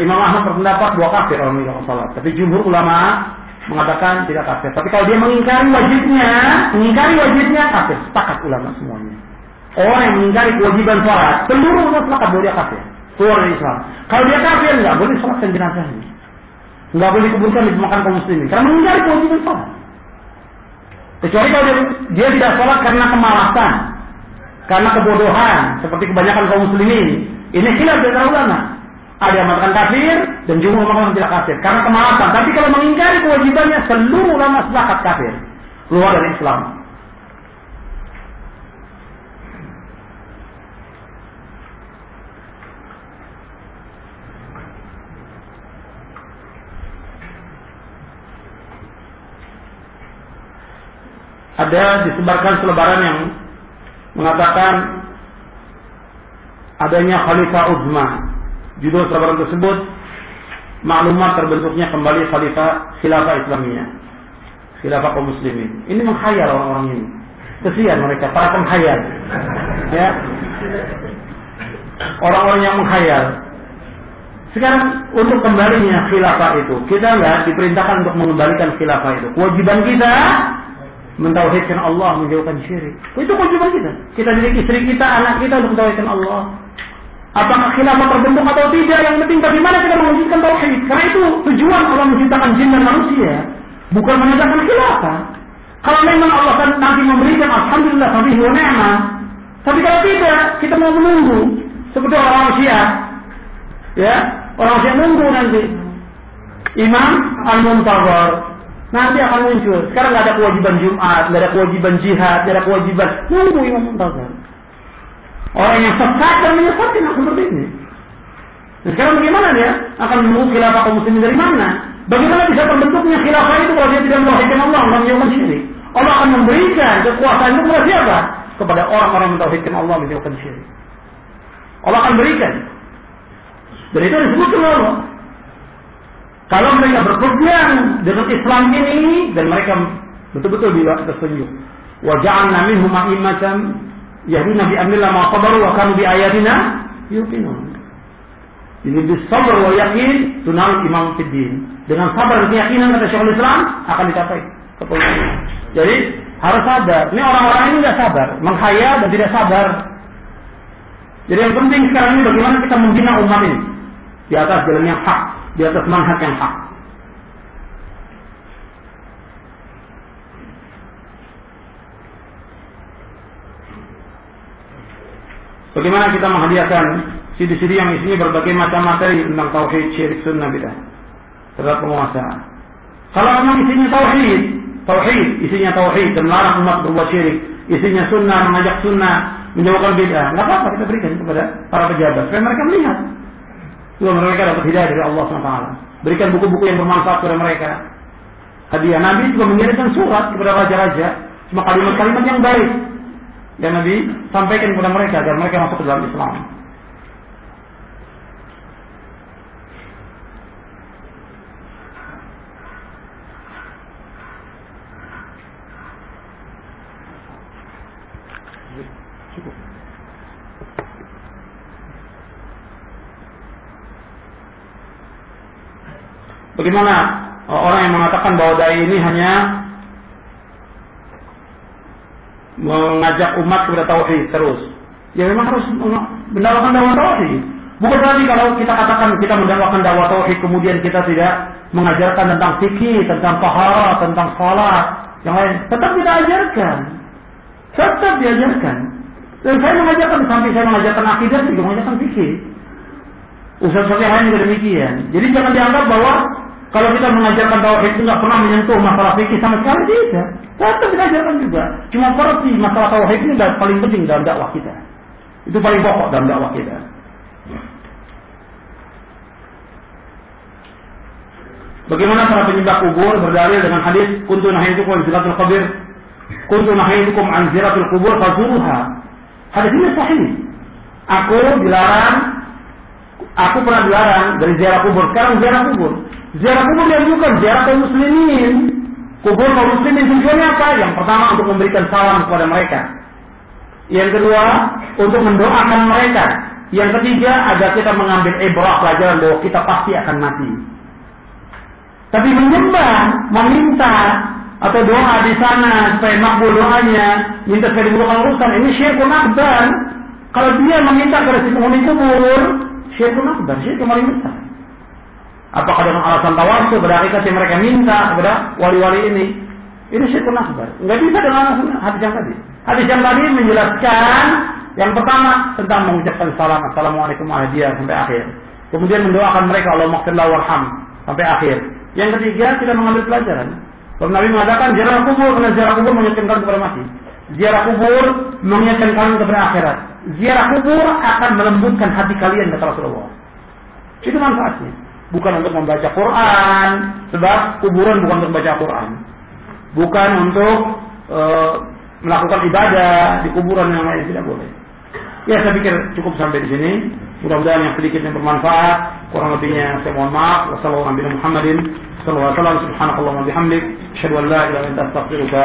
Imam Ahmad berpendapat dua kafir orang meninggalkan salat. Tapi jumhur ulama mengatakan tidak kafir. Tapi kalau dia mengingkari wajibnya, mengingkari wajibnya kafir. Sepakat ulama semuanya. Orang yang mengingkari kewajiban sholat, seluruh ulama sepakat bahwa dia kafir. Keluar dari Islam. Kalau dia kafir, nggak boleh sholatkan jenazahnya. Nggak boleh dikuburkan di pemakaman kaum muslimin. Karena mengingkari kewajiban sholat. Kecuali kalau dia, dia tidak sholat karena kemalasan. Karena kebodohan. Seperti kebanyakan kaum muslimin. Ini khilaf dari ulama. Ada yang mengatakan kafir dan jumhur mengatakan tidak kafir karena kemalasan. Tapi kalau mengingkari kewajibannya seluruh ulama sepakat kafir. Keluar dari Islam. ada disebarkan selebaran yang mengatakan adanya Khalifah Uzma. Judul selebaran tersebut maklumat terbentuknya kembali Khalifah Khilafah Islamiyah. Khilafah kaum muslimin. Ini menghayal orang-orang ini. Kesian mereka, para penghayal. Ya. Orang-orang yang menghayal. Sekarang untuk kembalinya khilafah itu, kita nggak diperintahkan untuk mengembalikan khilafah itu. Kewajiban kita mentauhidkan Allah, menjauhkan syirik. Itu kewajiban kita. Kita didik istri kita, anak kita untuk mentauhidkan Allah. Apakah khilafah terbentuk atau tidak? Yang penting bagaimana kita mewujudkan tauhid. Karena itu tujuan Allah menciptakan jin dan manusia. Bukan menegakkan khilafah. Kalau memang Allah kan nanti memberikan Alhamdulillah tapi ni'mah. Tapi kalau tidak, kita mau menunggu. Seperti orang Syiah. Ya, orang Syiah nunggu nanti. Imam Al-Muntazar Nanti akan muncul. Sekarang nggak ada kewajiban Jumat, nggak ada kewajiban jihad, nggak ada kewajiban nunggu Imam Muntazar. Orang yang sesat dan menyesatkan akan ini. Nah, sekarang bagaimana dia akan menunggu khilafah kaum muslimin dari mana? Bagaimana bisa terbentuknya khilafah itu kalau dia tidak melahirkan Allah, orang yang syirik? Allah akan memberikan kekuasaan itu kepada siapa? Kepada orang-orang yang mentauhidkan Allah menjauhkan syirik. Allah akan berikan. Dan itu disebutkan Allah. Kalau mereka berpegang dengan Islam ini dan mereka betul-betul bila tersenyum. Wa ja'alna minhum yahduna bi amrillah ma sabaru wa kanu bi ayatina yuqinun. Jadi bisabar wa yakin tunal imam fiddin. Dengan sabar dan keyakinan kata Syekhul Islam akan dicapai. Jadi harus sabar. Ini orang-orang ini tidak sabar, menghayal dan tidak sabar. Jadi yang penting sekarang ini bagaimana kita membina umat ini di atas jalan yang hak di atas manhaj yang hak. Bagaimana kita menghadiahkan CD-CD yang isinya berbagai macam materi tentang tauhid, syirik, sunnah bidah terhadap penguasa. Kalau memang isinya tauhid, tauhid, isinya tauhid dan melarang umat berbuat syirik, isinya sunnah, mengajak sunnah, menjauhkan bid'ah, nggak apa-apa kita berikan kepada para pejabat supaya mereka melihat Semoga mereka dapat hidayah dari Allah SWT. Berikan buku-buku yang bermanfaat kepada mereka. Hadiah Nabi juga mengirimkan surat kepada raja-raja. Cuma kalimat-kalimat yang baik. Yang Nabi sampaikan kepada mereka agar mereka masuk ke dalam Islam. Bagaimana orang yang mengatakan bahwa dai ini hanya mengajak umat kepada tauhid terus. Ya memang harus mendakwakan dakwah tauhid. Bukan berarti kalau kita katakan kita mendakwakan dakwah tauhid kemudian kita tidak mengajarkan tentang fikih, tentang pahala, tentang salat, yang lain. Tetap kita ajarkan. Tetap diajarkan. Dan saya mengajarkan sampai saya mengajarkan akidah juga mengajarkan fikih. Yang lain juga demikian. Jadi jangan dianggap bahwa kalau kita mengajarkan tauhid itu nggak pernah menyentuh masalah fikih sama sekali tidak. Tetap kita ajarkan juga. Cuma seperti masalah tauhid ini adalah paling penting dalam dakwah kita. Itu paling pokok dalam dakwah kita. Bagaimana para penyembah kubur berdalil dengan hadis kuntu nahaitukum an ziratul qabir kuntu nahaitukum an ziratul kubur fazuruha. Hadis ini sahih. Aku dilarang aku pernah dilarang dari ziarah kubur, sekarang ziarah kubur. Ziarah kubur yang bukan ziarah kaum muslimin. Kubur kaum muslimin tujuannya apa? Yang pertama untuk memberikan salam kepada mereka. Yang kedua, untuk mendoakan mereka. Yang ketiga, agar kita mengambil ibrah pelajaran bahwa kita pasti akan mati. Tapi menyembah, meminta, atau doa di sana supaya makbul doanya, minta supaya dibuktikan urusan, ini syirkun akbar. Kalau dia meminta kepada si penghuni kubur, syirkun akbar, syirkun paling besar. Apakah dengan alasan tawasul pada yang mereka minta kepada wali-wali ini? Ini syirkun akbar. Enggak bisa dengan alasan hadis yang tadi. Hadis yang tadi menjelaskan yang pertama tentang mengucapkan salam assalamualaikum warahmatullahi sampai akhir. Kemudian mendoakan mereka Allah maghfirlah warham sampai akhir. Yang ketiga kita mengambil pelajaran. Kalau Nabi mengatakan ziarah kubur karena ziarah kubur mengingatkan kepada mati. Ziarah kubur mengingatkan kalian kepada akhirat. Ziarah kubur akan melembutkan hati kalian kata Rasulullah. Itu manfaatnya. Bukan untuk membaca Quran, sebab kuburan bukan untuk membaca Quran. Bukan untuk e, melakukan ibadah di kuburan yang lain tidak boleh. Ya saya pikir cukup sampai di sini. Mudah-mudahan yang sedikit yang bermanfaat. Kurang lebihnya saya mohon maaf. Wassalamualaikum warahmatullahi wabarakatuh. Wa anta astaghfiruka.